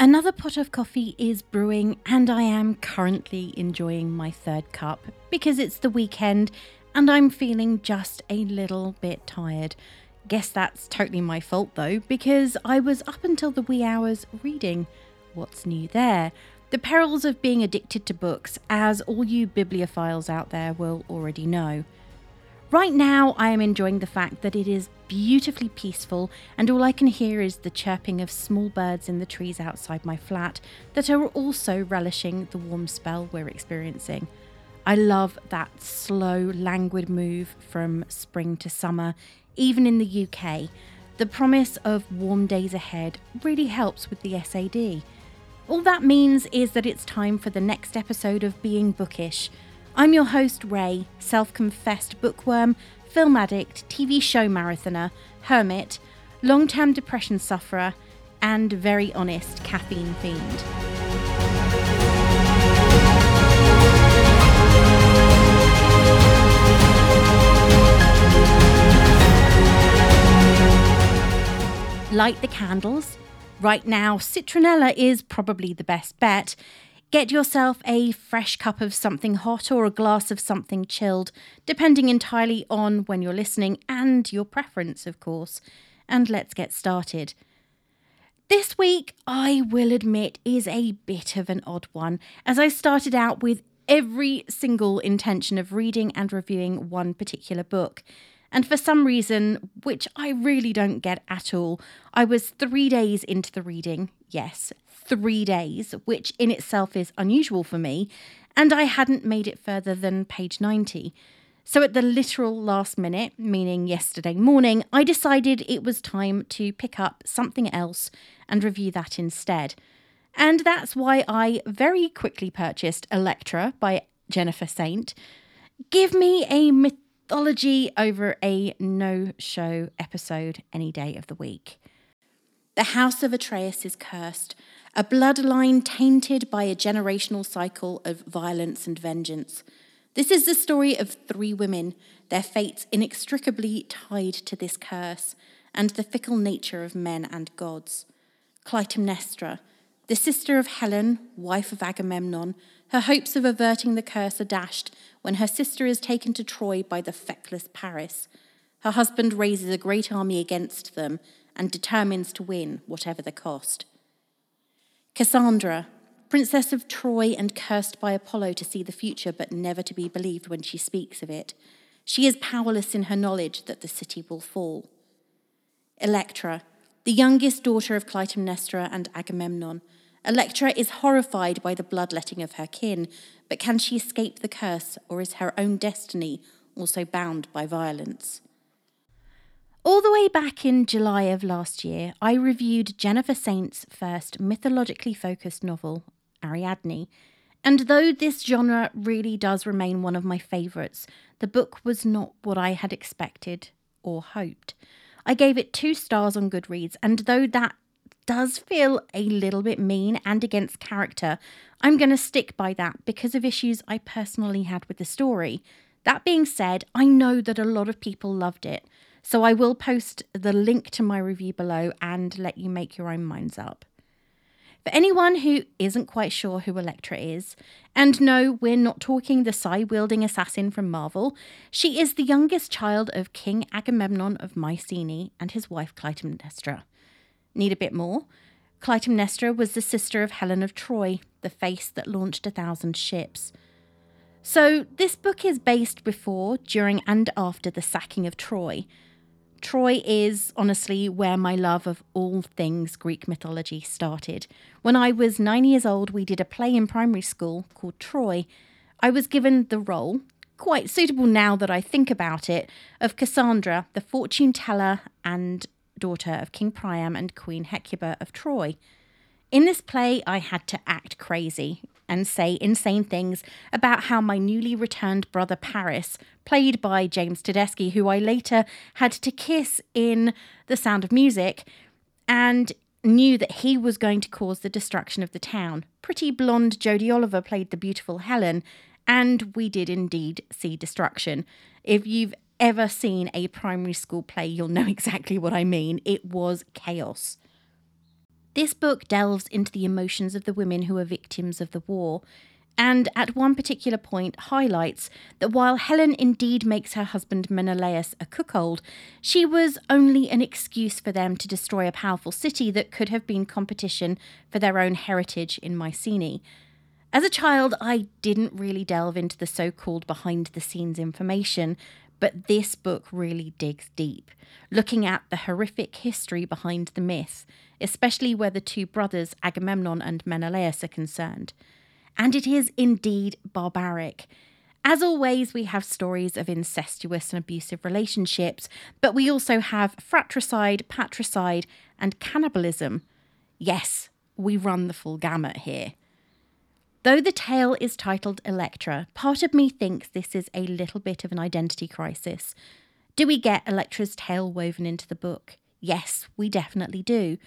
Another pot of coffee is brewing, and I am currently enjoying my third cup because it's the weekend and I'm feeling just a little bit tired. Guess that's totally my fault though, because I was up until the wee hours reading. What's new there? The perils of being addicted to books, as all you bibliophiles out there will already know. Right now, I am enjoying the fact that it is beautifully peaceful, and all I can hear is the chirping of small birds in the trees outside my flat that are also relishing the warm spell we're experiencing. I love that slow, languid move from spring to summer, even in the UK. The promise of warm days ahead really helps with the SAD. All that means is that it's time for the next episode of Being Bookish. I'm your host, Ray, self confessed bookworm, film addict, TV show marathoner, hermit, long term depression sufferer, and very honest caffeine fiend. Light the candles, Right now, citronella is probably the best bet. Get yourself a fresh cup of something hot or a glass of something chilled, depending entirely on when you're listening and your preference, of course. And let's get started. This week, I will admit, is a bit of an odd one, as I started out with every single intention of reading and reviewing one particular book. And for some reason, which I really don't get at all, I was three days into the reading. Yes, three days, which in itself is unusual for me. And I hadn't made it further than page 90. So at the literal last minute, meaning yesterday morning, I decided it was time to pick up something else and review that instead. And that's why I very quickly purchased Electra by Jennifer Saint. Give me a mythology over a no show episode any day of the week. The house of Atreus is cursed, a bloodline tainted by a generational cycle of violence and vengeance. This is the story of three women, their fates inextricably tied to this curse, and the fickle nature of men and gods. Clytemnestra, the sister of Helen, wife of Agamemnon, her hopes of averting the curse are dashed when her sister is taken to Troy by the feckless Paris. Her husband raises a great army against them and determines to win, whatever the cost. Cassandra, princess of Troy and cursed by Apollo to see the future but never to be believed when she speaks of it. She is powerless in her knowledge that the city will fall. Electra, the youngest daughter of Clytemnestra and Agamemnon, Electra is horrified by the bloodletting of her kin, but can she escape the curse, or is her own destiny also bound by violence? All the way back in July of last year, I reviewed Jennifer Saint's first mythologically focused novel, Ariadne. And though this genre really does remain one of my favourites, the book was not what I had expected or hoped. I gave it two stars on Goodreads, and though that does feel a little bit mean and against character, I'm going to stick by that because of issues I personally had with the story. That being said, I know that a lot of people loved it, so I will post the link to my review below and let you make your own minds up. For anyone who isn't quite sure who Electra is, and no, we're not talking the sai wielding assassin from Marvel, she is the youngest child of King Agamemnon of Mycenae and his wife Clytemnestra. Need a bit more? Clytemnestra was the sister of Helen of Troy, the face that launched a thousand ships. So, this book is based before, during, and after the sacking of Troy. Troy is honestly where my love of all things Greek mythology started. When I was nine years old, we did a play in primary school called Troy. I was given the role, quite suitable now that I think about it, of Cassandra, the fortune teller and daughter of King Priam and Queen Hecuba of Troy. In this play, I had to act crazy and say insane things about how my newly returned brother Paris, played by James Tedeschi, who I later had to kiss in The Sound of Music, and knew that he was going to cause the destruction of the town. Pretty blonde Jodie Oliver played the beautiful Helen, and we did indeed see destruction. If you've ever seen a primary school play, you'll know exactly what I mean. It was chaos. This book delves into the emotions of the women who are victims of the war, and at one particular point highlights that while Helen indeed makes her husband Menelaus a cuckold, she was only an excuse for them to destroy a powerful city that could have been competition for their own heritage in Mycenae. As a child, I didn't really delve into the so called behind the scenes information, but this book really digs deep, looking at the horrific history behind the myth, especially where the two brothers, Agamemnon and Menelaus, are concerned. And it is indeed barbaric. As always, we have stories of incestuous and abusive relationships, but we also have fratricide, patricide, and cannibalism. Yes, we run the full gamut here. Though the tale is titled Electra, part of me thinks this is a little bit of an identity crisis. Do we get Electra's tale woven into the book? Yes, we definitely do.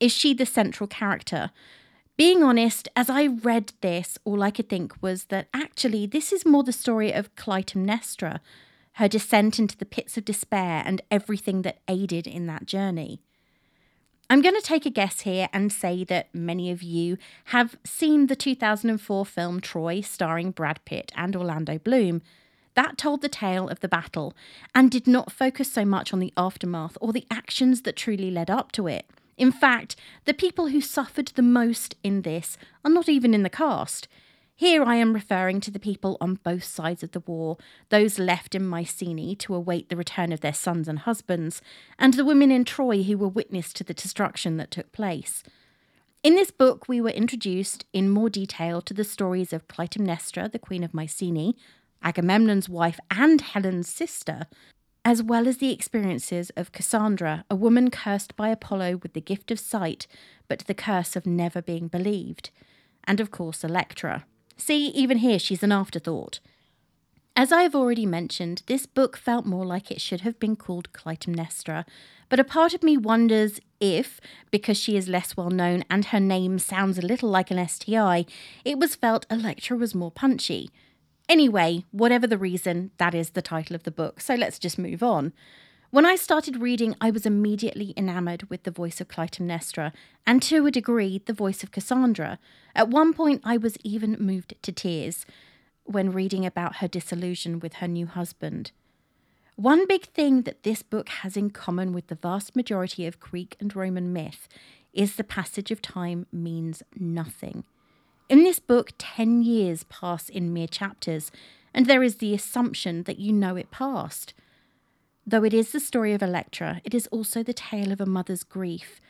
Is she the central character? Being honest, as I read this, all I could think was that actually this is more the story of Clytemnestra, her descent into the pits of despair, and everything that aided in that journey. I'm going to take a guess here and say that many of you have seen the 2004 film Troy, starring Brad Pitt and Orlando Bloom. That told the tale of the battle and did not focus so much on the aftermath or the actions that truly led up to it. In fact, the people who suffered the most in this are not even in the cast. Here I am referring to the people on both sides of the war, those left in Mycenae to await the return of their sons and husbands, and the women in Troy who were witness to the destruction that took place. In this book, we were introduced in more detail to the stories of Clytemnestra, the queen of Mycenae, Agamemnon's wife and Helen's sister, as well as the experiences of Cassandra, a woman cursed by Apollo with the gift of sight, but the curse of never being believed, and of course Electra. See, even here she's an afterthought. As I have already mentioned, this book felt more like it should have been called Clytemnestra, but a part of me wonders if, because she is less well known and her name sounds a little like an STI, it was felt Electra was more punchy. Anyway, whatever the reason, that is the title of the book, so let's just move on. When I started reading, I was immediately enamoured with the voice of Clytemnestra, and to a degree, the voice of Cassandra. At one point, I was even moved to tears when reading about her disillusion with her new husband. One big thing that this book has in common with the vast majority of Greek and Roman myth is the passage of time means nothing. In this book, 10 years pass in mere chapters, and there is the assumption that you know it passed. Though it is the story of Electra, it is also the tale of a mother's grief.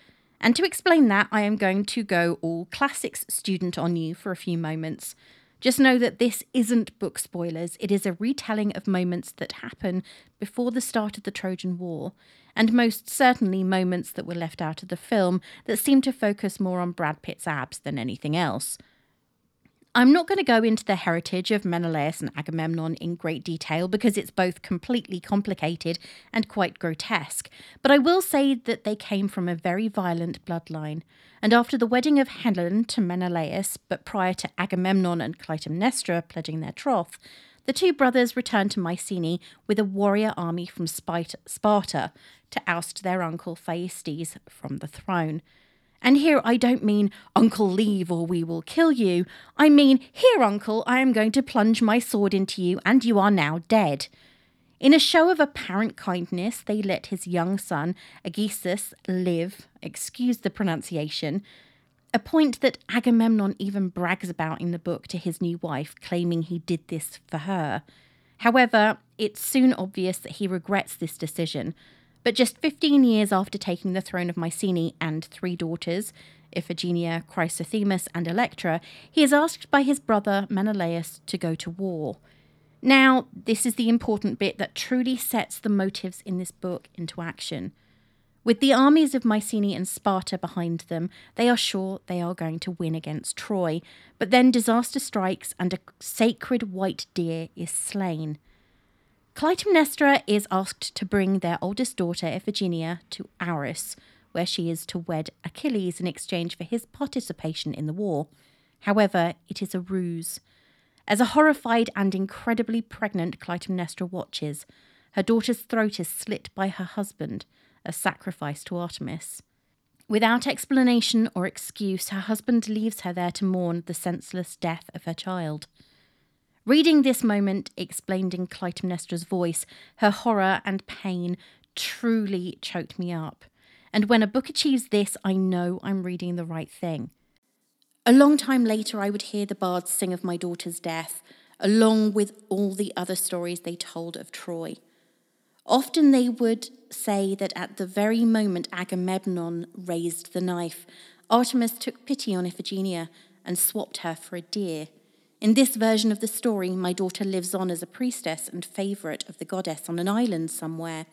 And to explain that, I am going to go all classics student on you for a few moments. Just know that this isn't book spoilers, it is a retelling of moments that happen before the start of the Trojan War, and most certainly moments that were left out of the film that seem to focus more on Brad Pitt's abs than anything else. I'm not going to go into the heritage of Menelaus and Agamemnon in great detail because it's both completely complicated and quite grotesque, but I will say that they came from a very violent bloodline. And after the wedding of Helen to Menelaus, but prior to Agamemnon and Clytemnestra pledging their troth, the two brothers returned to Mycenae with a warrior army from Sparta to oust their uncle Thyestes from the throne. And here I don't mean, Uncle, leave or we will kill you. I mean, here, Uncle, I am going to plunge my sword into you, and you are now dead. In a show of apparent kindness, they let his young son, Aegisthus, live, excuse the pronunciation, a point that Agamemnon even brags about in the book to his new wife, claiming he did this for her. However, it's soon obvious that he regrets this decision, but just 15 years after taking the throne of Mycenae and three daughters, Iphigenia, Chrysothemis, and Electra, he is asked by his brother Menelaus to go to war. Now, this is the important bit that truly sets the motives in this book into action. With the armies of Mycenae and Sparta behind them, they are sure they are going to win against Troy, but then disaster strikes and a sacred white deer is slain. Clytemnestra is asked to bring their oldest daughter, Iphigenia, to Aulis, where she is to wed Achilles in exchange for his participation in the war. However, it is a ruse. As a horrified and incredibly pregnant Clytemnestra watches, her daughter's throat is slit by her husband, a sacrifice to Artemis. Without explanation or excuse, her husband leaves her there to mourn the senseless death of her child. Reading this moment explained in Clytemnestra's voice, her horror and pain truly choked me up. And when a book achieves this, I know I'm reading the right thing. A long time later, I would hear the bards sing of my daughter's death, along with all the other stories they told of Troy. Often they would say that at the very moment Agamemnon raised the knife, Artemis took pity on Iphigenia and swapped her for a deer. In this version of the story, my daughter lives on as a priestess and favourite of the goddess on an island somewhere.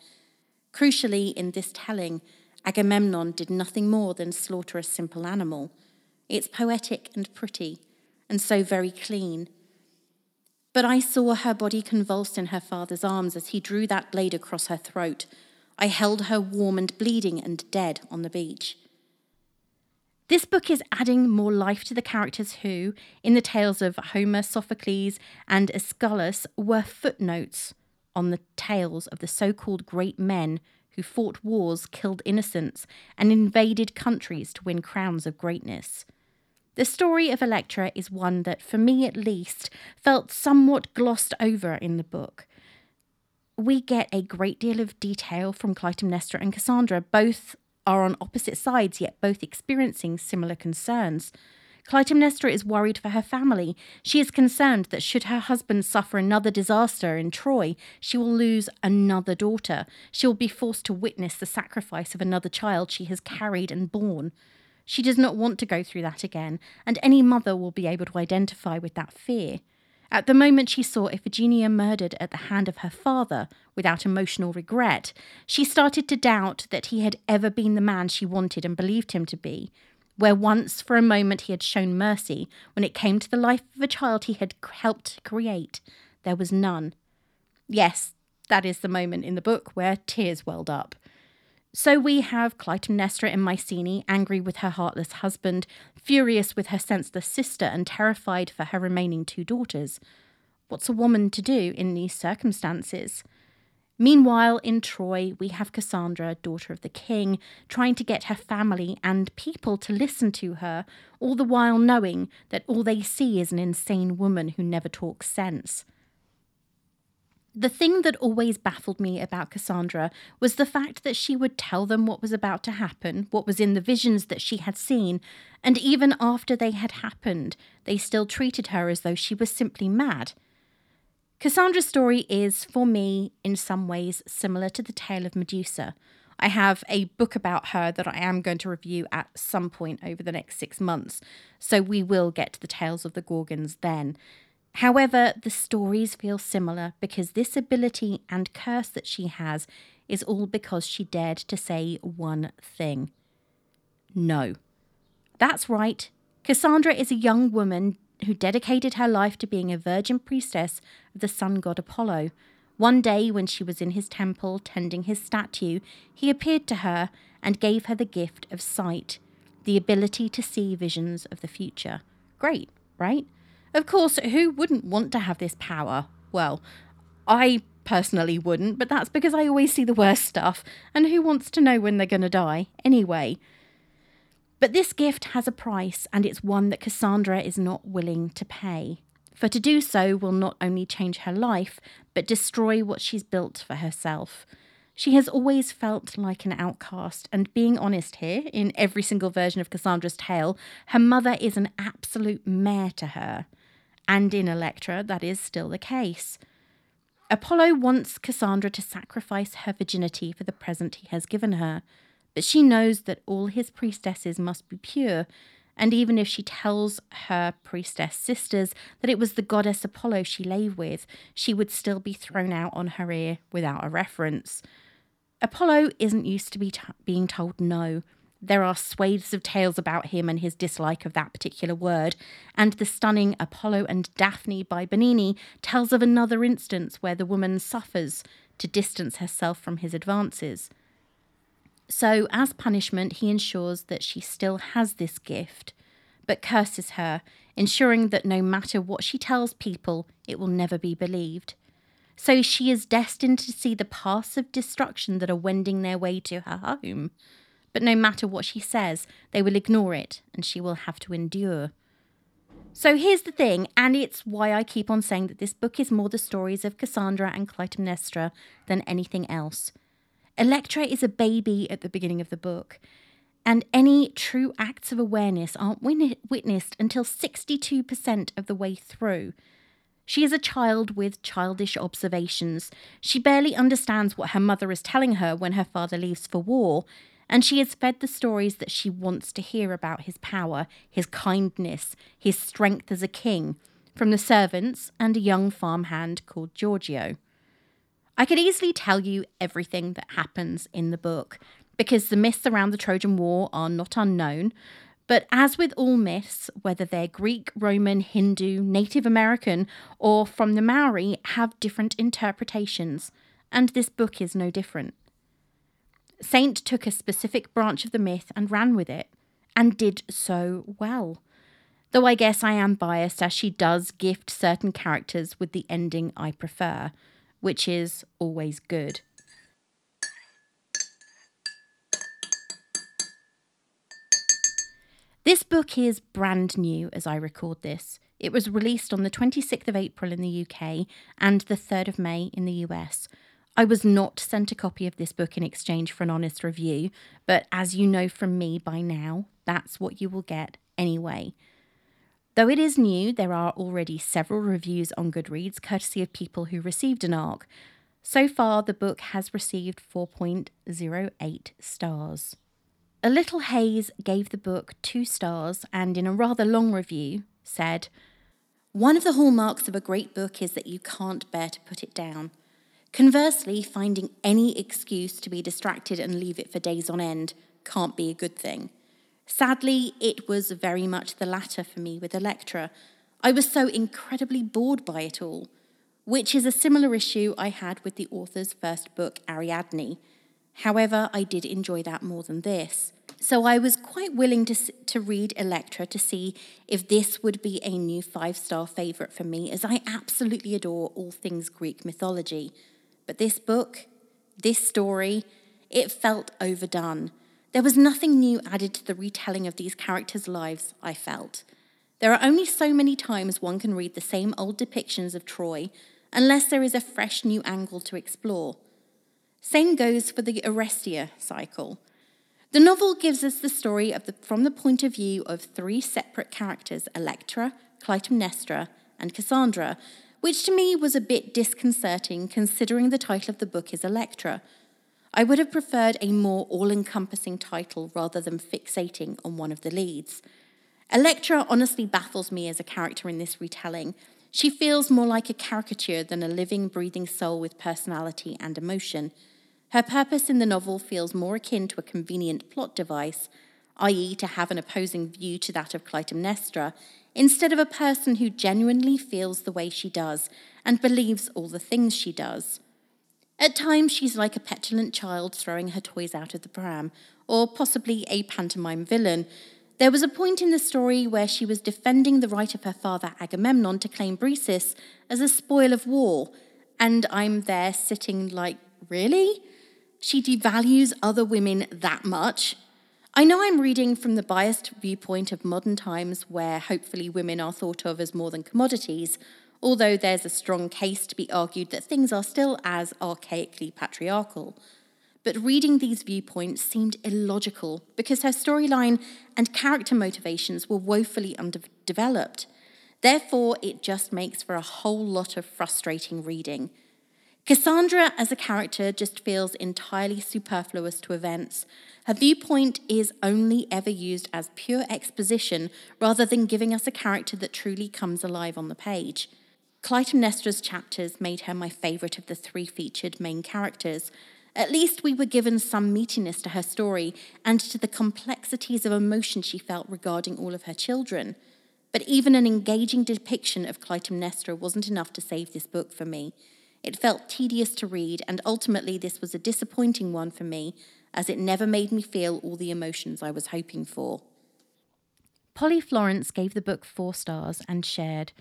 Crucially, in this telling, Agamemnon did nothing more than slaughter a simple animal. It's poetic and pretty, and so very clean. But I saw her body convulsed in her father's arms as he drew that blade across her throat. I held her warm and bleeding and dead on the beach. This book is adding more life to the characters who, in the tales of Homer, Sophocles, and Aeschylus, were footnotes on the tales of the so called great men who fought wars, killed innocents, and invaded countries to win crowns of greatness. The story of Electra is one that, for me at least, felt somewhat glossed over in the book. We get a great deal of detail from Clytemnestra and Cassandra, both are on opposite sides, yet both experiencing similar concerns. Clytemnestra is worried for her family. She is concerned that should her husband suffer another disaster in Troy, she will lose another daughter. She will be forced to witness the sacrifice of another child she has carried and borne. She does not want to go through that again, and any mother will be able to identify with that fear. At the moment she saw Iphigenia murdered at the hand of her father without emotional regret, she started to doubt that he had ever been the man she wanted and believed him to be. Where once for a moment he had shown mercy when it came to the life of a child he had helped create, there was none. Yes, that is the moment in the book where tears welled up. So we have Clytemnestra in Mycenae angry with her heartless husband, furious with her senseless sister, and terrified for her remaining two daughters. What's a woman to do in these circumstances? Meanwhile, in Troy, we have Cassandra, daughter of the king, trying to get her family and people to listen to her, all the while knowing that all they see is an insane woman who never talks sense. The thing that always baffled me about Cassandra was the fact that she would tell them what was about to happen, what was in the visions that she had seen, and even after they had happened, they still treated her as though she was simply mad. Cassandra's story is, for me, in some ways similar to the tale of Medusa. I have a book about her that I am going to review at some point over the next six months, so we will get to the tales of the Gorgons then. However, the stories feel similar because this ability and curse that she has is all because she dared to say one thing no. That's right. Cassandra is a young woman who dedicated her life to being a virgin priestess of the sun god Apollo. One day, when she was in his temple tending his statue, he appeared to her and gave her the gift of sight, the ability to see visions of the future. Great, right? Of course, who wouldn't want to have this power? Well, I personally wouldn't, but that's because I always see the worst stuff, and who wants to know when they're going to die anyway? But this gift has a price, and it's one that Cassandra is not willing to pay. For to do so will not only change her life, but destroy what she's built for herself. She has always felt like an outcast, and being honest here, in every single version of Cassandra's tale, her mother is an absolute mare to her and in Electra, that is still the case. Apollo wants Cassandra to sacrifice her virginity for the present he has given her, but she knows that all his priestesses must be pure, and even if she tells her priestess sisters that it was the goddess Apollo she lay with, she would still be thrown out on her ear without a reference. Apollo isn't used to be t- being told no, there are swathes of tales about him and his dislike of that particular word, and the stunning Apollo and Daphne by Bernini tells of another instance where the woman suffers to distance herself from his advances. So, as punishment, he ensures that she still has this gift, but curses her, ensuring that no matter what she tells people, it will never be believed. So she is destined to see the paths of destruction that are wending their way to her home but no matter what she says, they will ignore it and she will have to endure. So here's the thing, and it's why I keep on saying that this book is more the stories of Cassandra and Clytemnestra than anything else. Electra is a baby at the beginning of the book, and any true acts of awareness aren't win- witnessed until 62% of the way through. She is a child with childish observations. She barely understands what her mother is telling her when her father leaves for war, and she is fed the stories that she wants to hear about his power, his kindness, his strength as a king, from the servants and a young farmhand called Giorgio. I could easily tell you everything that happens in the book, because the myths around the Trojan War are not unknown. But as with all myths, whether they're Greek, Roman, Hindu, Native American, or from the Maori, have different interpretations, and this book is no different. Saint took a specific branch of the myth and ran with it, and did so well. Though I guess I am biased as she does gift certain characters with the ending I prefer, which is always good. This book is brand new as I record this. It was released on the 26th of April in the UK and the 3rd of May in the US. I was not sent a copy of this book in exchange for an honest review, but as you know from me by now, that's what you will get anyway. Though it is new, there are already several reviews on Goodreads courtesy of people who received an ARC. So far, the book has received 4.08 stars. A Little Haze gave the book two stars and, in a rather long review, said, One of the hallmarks of a great book is that you can't bear to put it down. Conversely, finding any excuse to be distracted and leave it for days on end can't be a good thing. Sadly, it was very much the latter for me with Electra. I was so incredibly bored by it all, which is a similar issue I had with the author's first book, Ariadne. However, I did enjoy that more than this. So I was quite willing to, to read Electra to see if this would be a new five star favourite for me, as I absolutely adore all things Greek mythology. But this book, this story, it felt overdone. There was nothing new added to the retelling of these characters' lives, I felt. There are only so many times one can read the same old depictions of Troy unless there is a fresh new angle to explore. Same goes for the Oresteia cycle. The novel gives us the story the, from the point of view of three separate characters Electra, Clytemnestra, and Cassandra, which to me was a bit disconcerting considering the title of the book is Electra. I would have preferred a more all encompassing title rather than fixating on one of the leads. Electra honestly baffles me as a character in this retelling. She feels more like a caricature than a living, breathing soul with personality and emotion. Her purpose in the novel feels more akin to a convenient plot device, i.e., to have an opposing view to that of Clytemnestra, instead of a person who genuinely feels the way she does and believes all the things she does. At times, she's like a petulant child throwing her toys out of the pram, or possibly a pantomime villain. There was a point in the story where she was defending the right of her father Agamemnon to claim Briseis as a spoil of war, and I'm there sitting like, really? She devalues other women that much? I know I'm reading from the biased viewpoint of modern times where hopefully women are thought of as more than commodities, although there's a strong case to be argued that things are still as archaically patriarchal. But reading these viewpoints seemed illogical because her storyline and character motivations were woefully underdeveloped. Therefore, it just makes for a whole lot of frustrating reading. Cassandra as a character just feels entirely superfluous to events, her viewpoint is only ever used as pure exposition rather than giving us a character that truly comes alive on the page. Clytemnestra's chapters made her my favourite of the three featured main characters. At least we were given some meatiness to her story and to the complexities of emotion she felt regarding all of her children. But even an engaging depiction of Clytemnestra wasn't enough to save this book for me. It felt tedious to read, and ultimately, this was a disappointing one for me as it never made me feel all the emotions I was hoping for. Polly Florence gave the book four stars and shared,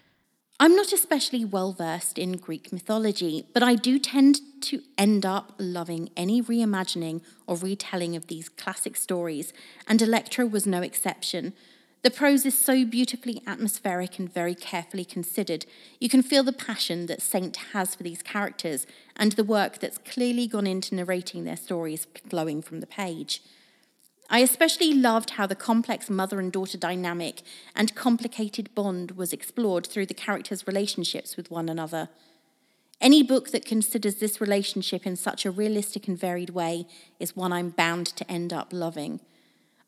I'm not especially well versed in Greek mythology, but I do tend to end up loving any reimagining or retelling of these classic stories, and Electra was no exception. The prose is so beautifully atmospheric and very carefully considered. You can feel the passion that Saint has for these characters and the work that's clearly gone into narrating their stories flowing from the page. I especially loved how the complex mother and daughter dynamic and complicated bond was explored through the characters' relationships with one another. Any book that considers this relationship in such a realistic and varied way is one I'm bound to end up loving.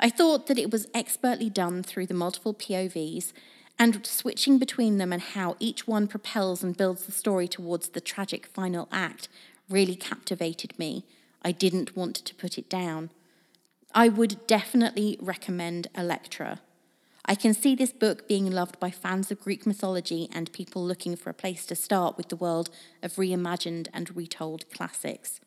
I thought that it was expertly done through the multiple POVs and switching between them and how each one propels and builds the story towards the tragic final act really captivated me. I didn't want to put it down. I would definitely recommend Electra. I can see this book being loved by fans of Greek mythology and people looking for a place to start with the world of reimagined and retold classics.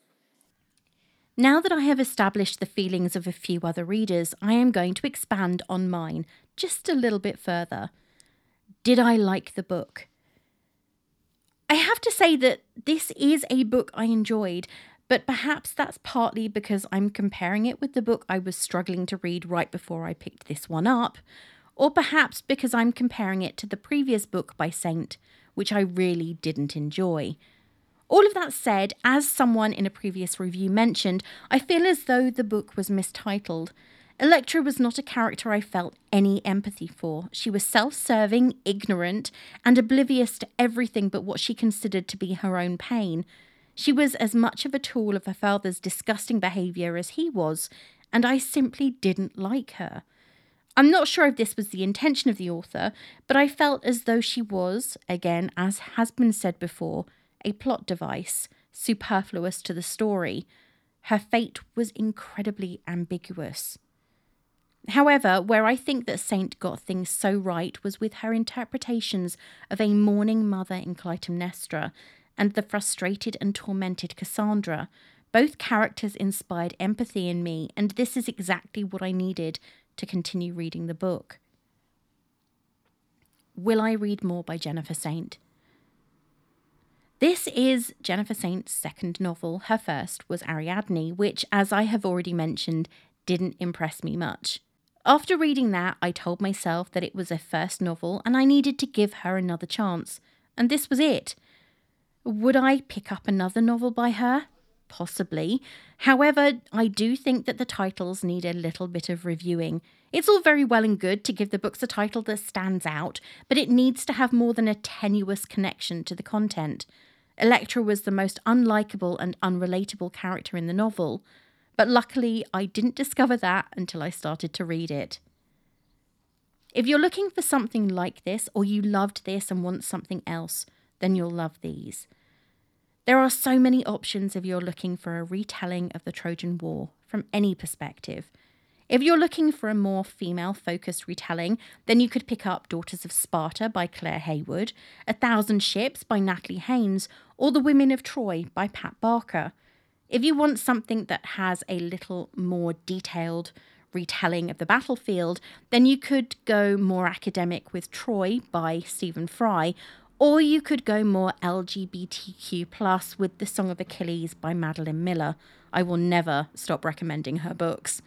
Now that I have established the feelings of a few other readers, I am going to expand on mine just a little bit further. Did I like the book? I have to say that this is a book I enjoyed, but perhaps that's partly because I'm comparing it with the book I was struggling to read right before I picked this one up, or perhaps because I'm comparing it to the previous book by Saint, which I really didn't enjoy. All of that said, as someone in a previous review mentioned, I feel as though the book was mistitled. Electra was not a character I felt any empathy for. She was self serving, ignorant, and oblivious to everything but what she considered to be her own pain. She was as much of a tool of her father's disgusting behaviour as he was, and I simply didn't like her. I'm not sure if this was the intention of the author, but I felt as though she was, again, as has been said before, a plot device, superfluous to the story. Her fate was incredibly ambiguous. However, where I think that Saint got things so right was with her interpretations of a mourning mother in Clytemnestra and the frustrated and tormented Cassandra. Both characters inspired empathy in me, and this is exactly what I needed to continue reading the book. Will I read more by Jennifer Saint? This is Jennifer Saint's second novel. Her first was Ariadne, which, as I have already mentioned, didn't impress me much. After reading that, I told myself that it was a first novel and I needed to give her another chance. And this was it. Would I pick up another novel by her? Possibly. However, I do think that the titles need a little bit of reviewing. It's all very well and good to give the books a title that stands out, but it needs to have more than a tenuous connection to the content. Electra was the most unlikable and unrelatable character in the novel, but luckily I didn't discover that until I started to read it. If you're looking for something like this, or you loved this and want something else, then you'll love these. There are so many options if you're looking for a retelling of the Trojan War from any perspective. If you're looking for a more female focused retelling, then you could pick up Daughters of Sparta by Claire Heywood, A Thousand Ships by Natalie Haynes, or The Women of Troy by Pat Barker. If you want something that has a little more detailed retelling of the battlefield, then you could go more academic with Troy by Stephen Fry, or you could go more LGBTQ plus with The Song of Achilles by Madeline Miller. I will never stop recommending her books.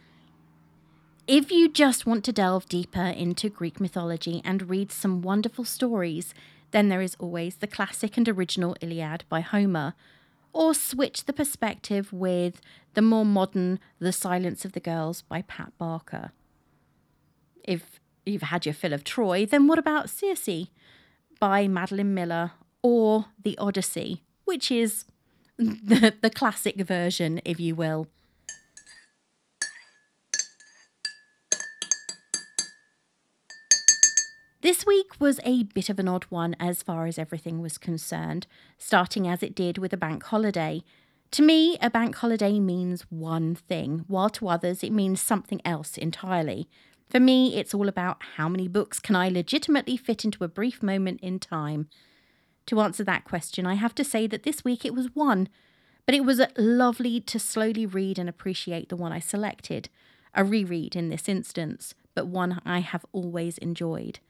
If you just want to delve deeper into Greek mythology and read some wonderful stories, then there is always the classic and original Iliad by Homer. Or switch the perspective with the more modern The Silence of the Girls by Pat Barker. If you've had your fill of Troy, then what about Circe? by Madeline Miller or The Odyssey, which is the, the classic version, if you will. This week was a bit of an odd one as far as everything was concerned, starting as it did with a bank holiday. To me, a bank holiday means one thing, while to others it means something else entirely. For me, it's all about how many books can I legitimately fit into a brief moment in time. To answer that question, I have to say that this week it was one, but it was lovely to slowly read and appreciate the one I selected. A reread in this instance, but one I have always enjoyed.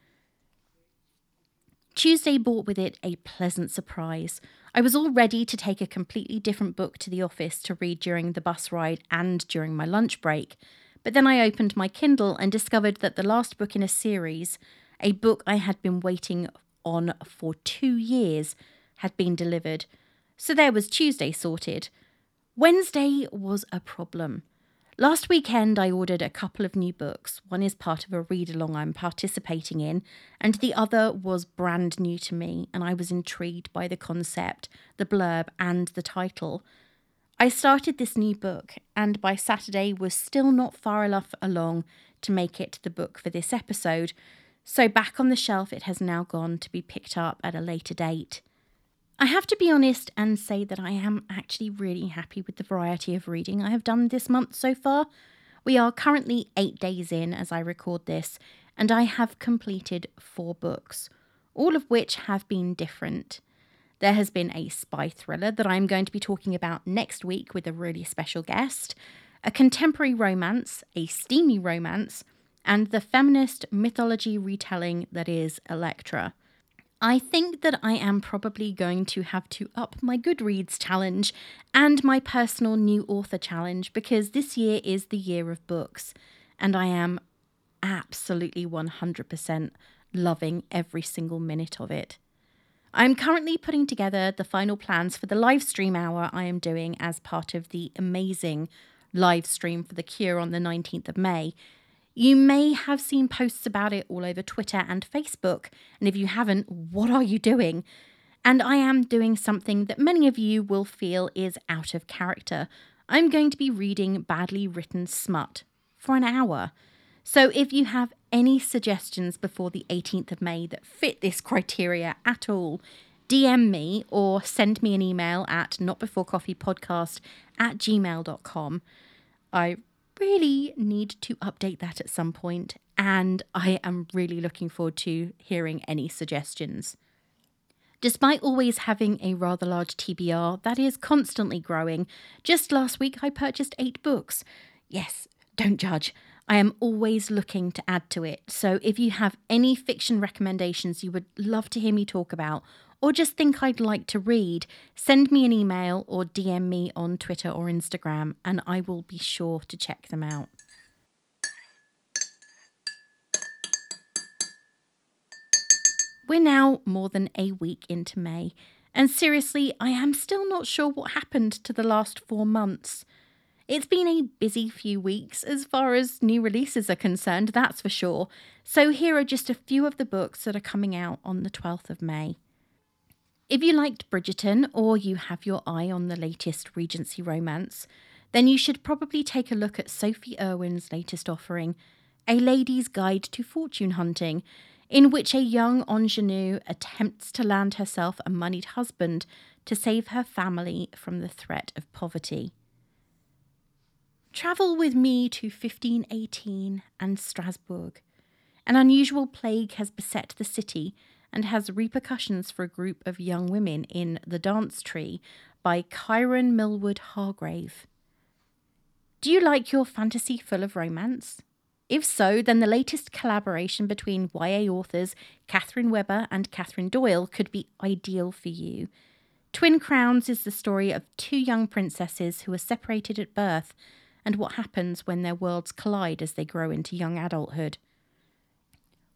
Tuesday brought with it a pleasant surprise. I was all ready to take a completely different book to the office to read during the bus ride and during my lunch break. But then I opened my Kindle and discovered that the last book in a series, a book I had been waiting on for two years, had been delivered. So there was Tuesday sorted. Wednesday was a problem. Last weekend, I ordered a couple of new books. One is part of a read along I'm participating in, and the other was brand new to me, and I was intrigued by the concept, the blurb, and the title. I started this new book, and by Saturday was still not far enough along to make it the book for this episode, so back on the shelf it has now gone to be picked up at a later date. I have to be honest and say that I am actually really happy with the variety of reading I have done this month so far. We are currently eight days in as I record this, and I have completed four books, all of which have been different. There has been a spy thriller that I'm going to be talking about next week with a really special guest, a contemporary romance, a steamy romance, and the feminist mythology retelling that is Electra. I think that I am probably going to have to up my Goodreads challenge and my personal new author challenge because this year is the year of books and I am absolutely 100% loving every single minute of it. I'm currently putting together the final plans for the live stream hour I am doing as part of the amazing live stream for the cure on the 19th of May, you may have seen posts about it all over Twitter and Facebook, and if you haven't, what are you doing? And I am doing something that many of you will feel is out of character. I'm going to be reading badly written smut for an hour. So if you have any suggestions before the 18th of May that fit this criteria at all, DM me or send me an email at notbeforecoffeepodcast at gmail.com. I really need to update that at some point, and I am really looking forward to hearing any suggestions. Despite always having a rather large TBR that is constantly growing, just last week I purchased eight books. Yes, don't judge. I am always looking to add to it. So if you have any fiction recommendations you would love to hear me talk about, or just think I'd like to read, send me an email or DM me on Twitter or Instagram, and I will be sure to check them out. We're now more than a week into May, and seriously, I am still not sure what happened to the last four months. It's been a busy few weeks as far as new releases are concerned, that's for sure. So, here are just a few of the books that are coming out on the 12th of May. If you liked Bridgerton or you have your eye on the latest Regency romance, then you should probably take a look at Sophie Irwin's latest offering, A Lady's Guide to Fortune Hunting, in which a young ingenue attempts to land herself a moneyed husband to save her family from the threat of poverty. Travel with me to 1518 and Strasbourg. An unusual plague has beset the city and has repercussions for a group of young women in The Dance Tree by Kiran Millwood Hargrave. Do you like your fantasy full of romance? If so, then the latest collaboration between YA authors Katherine Webber and Catherine Doyle could be ideal for you. Twin Crowns is the story of two young princesses who are separated at birth and what happens when their worlds collide as they grow into young adulthood.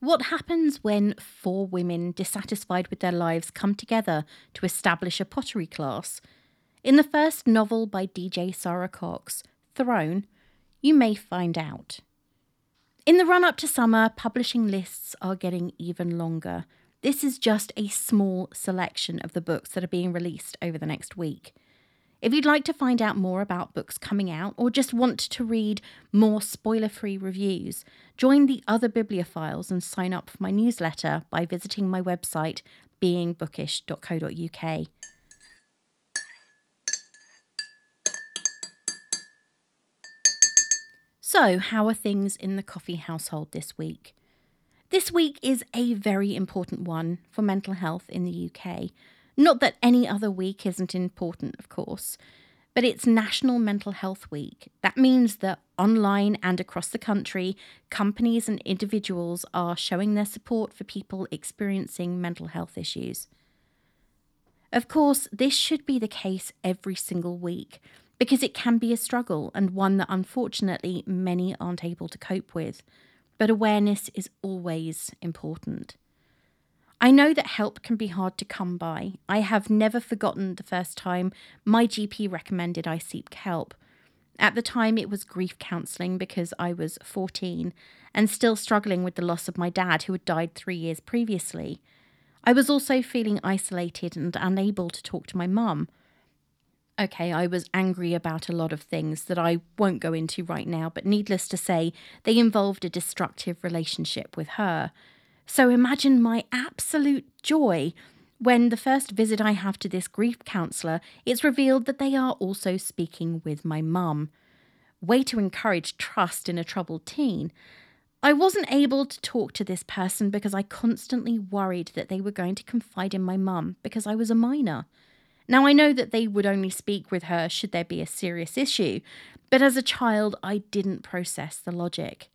What happens when four women dissatisfied with their lives come together to establish a pottery class? In the first novel by DJ Sara Cox, Thrown, you may find out. In the run up to summer, publishing lists are getting even longer. This is just a small selection of the books that are being released over the next week. If you'd like to find out more about books coming out or just want to read more spoiler free reviews, join the other bibliophiles and sign up for my newsletter by visiting my website, beingbookish.co.uk. So, how are things in the coffee household this week? This week is a very important one for mental health in the UK. Not that any other week isn't important, of course, but it's National Mental Health Week. That means that online and across the country, companies and individuals are showing their support for people experiencing mental health issues. Of course, this should be the case every single week because it can be a struggle and one that unfortunately many aren't able to cope with. But awareness is always important. I know that help can be hard to come by. I have never forgotten the first time my GP recommended I seek help. At the time, it was grief counselling because I was 14 and still struggling with the loss of my dad, who had died three years previously. I was also feeling isolated and unable to talk to my mum. Okay, I was angry about a lot of things that I won't go into right now, but needless to say, they involved a destructive relationship with her. So imagine my absolute joy when the first visit I have to this grief counsellor, it's revealed that they are also speaking with my mum. Way to encourage trust in a troubled teen. I wasn't able to talk to this person because I constantly worried that they were going to confide in my mum because I was a minor. Now, I know that they would only speak with her should there be a serious issue, but as a child, I didn't process the logic.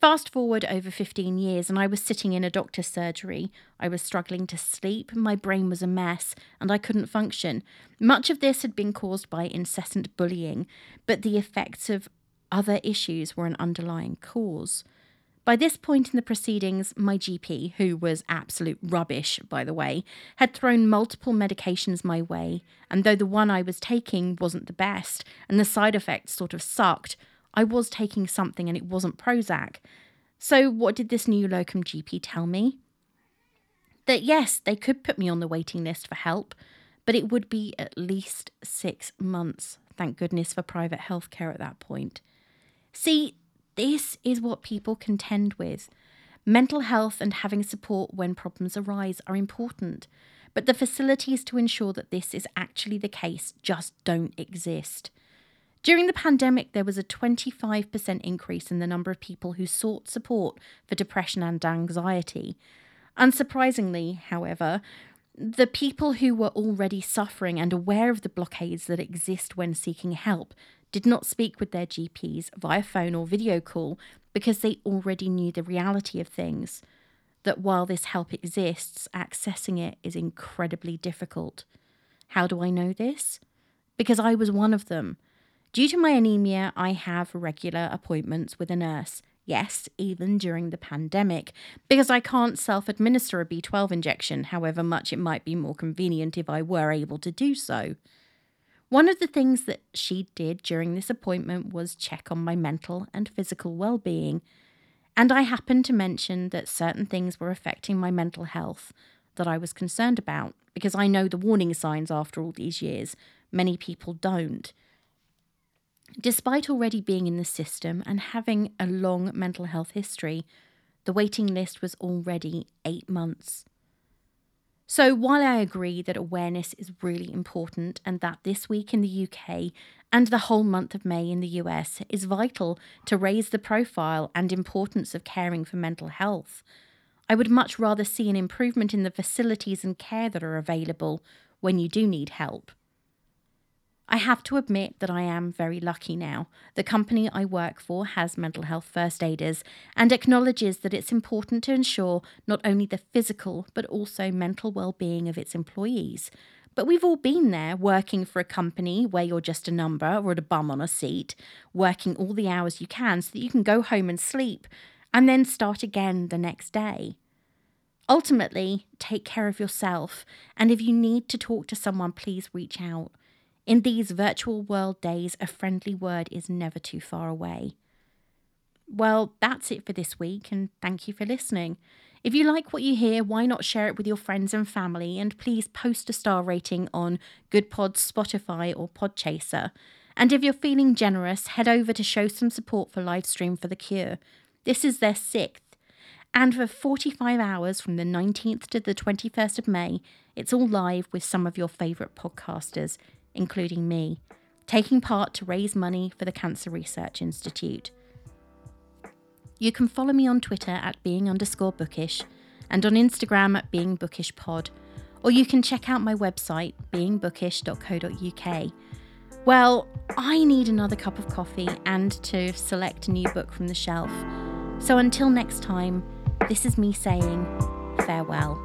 Fast forward over 15 years, and I was sitting in a doctor's surgery. I was struggling to sleep, my brain was a mess, and I couldn't function. Much of this had been caused by incessant bullying, but the effects of other issues were an underlying cause. By this point in the proceedings, my GP, who was absolute rubbish, by the way, had thrown multiple medications my way, and though the one I was taking wasn't the best, and the side effects sort of sucked, I was taking something and it wasn't Prozac. So, what did this new locum GP tell me? That yes, they could put me on the waiting list for help, but it would be at least six months. Thank goodness for private healthcare at that point. See, this is what people contend with. Mental health and having support when problems arise are important, but the facilities to ensure that this is actually the case just don't exist. During the pandemic, there was a 25% increase in the number of people who sought support for depression and anxiety. Unsurprisingly, however, the people who were already suffering and aware of the blockades that exist when seeking help did not speak with their GPs via phone or video call because they already knew the reality of things. That while this help exists, accessing it is incredibly difficult. How do I know this? Because I was one of them. Due to my anemia, I have regular appointments with a nurse. Yes, even during the pandemic, because I can't self administer a B12 injection, however much it might be more convenient if I were able to do so. One of the things that she did during this appointment was check on my mental and physical well being, and I happened to mention that certain things were affecting my mental health that I was concerned about, because I know the warning signs after all these years. Many people don't. Despite already being in the system and having a long mental health history, the waiting list was already eight months. So, while I agree that awareness is really important and that this week in the UK and the whole month of May in the US is vital to raise the profile and importance of caring for mental health, I would much rather see an improvement in the facilities and care that are available when you do need help. I have to admit that I am very lucky now. The company I work for has mental health first aiders and acknowledges that it's important to ensure not only the physical but also mental well-being of its employees. But we've all been there working for a company where you're just a number or a bum on a seat, working all the hours you can so that you can go home and sleep and then start again the next day. Ultimately, take care of yourself, and if you need to talk to someone, please reach out. In these virtual world days, a friendly word is never too far away. Well, that's it for this week, and thank you for listening. If you like what you hear, why not share it with your friends and family? And please post a star rating on Goodpods, Spotify, or Podchaser. And if you're feeling generous, head over to show some support for Livestream for the Cure. This is their sixth. And for 45 hours from the 19th to the 21st of May, it's all live with some of your favourite podcasters including me, taking part to raise money for the Cancer Research Institute. You can follow me on Twitter at being underscore bookish and on Instagram at beingbookish pod, or you can check out my website, beingbookish.co.uk. Well, I need another cup of coffee and to select a new book from the shelf. So until next time, this is me saying farewell.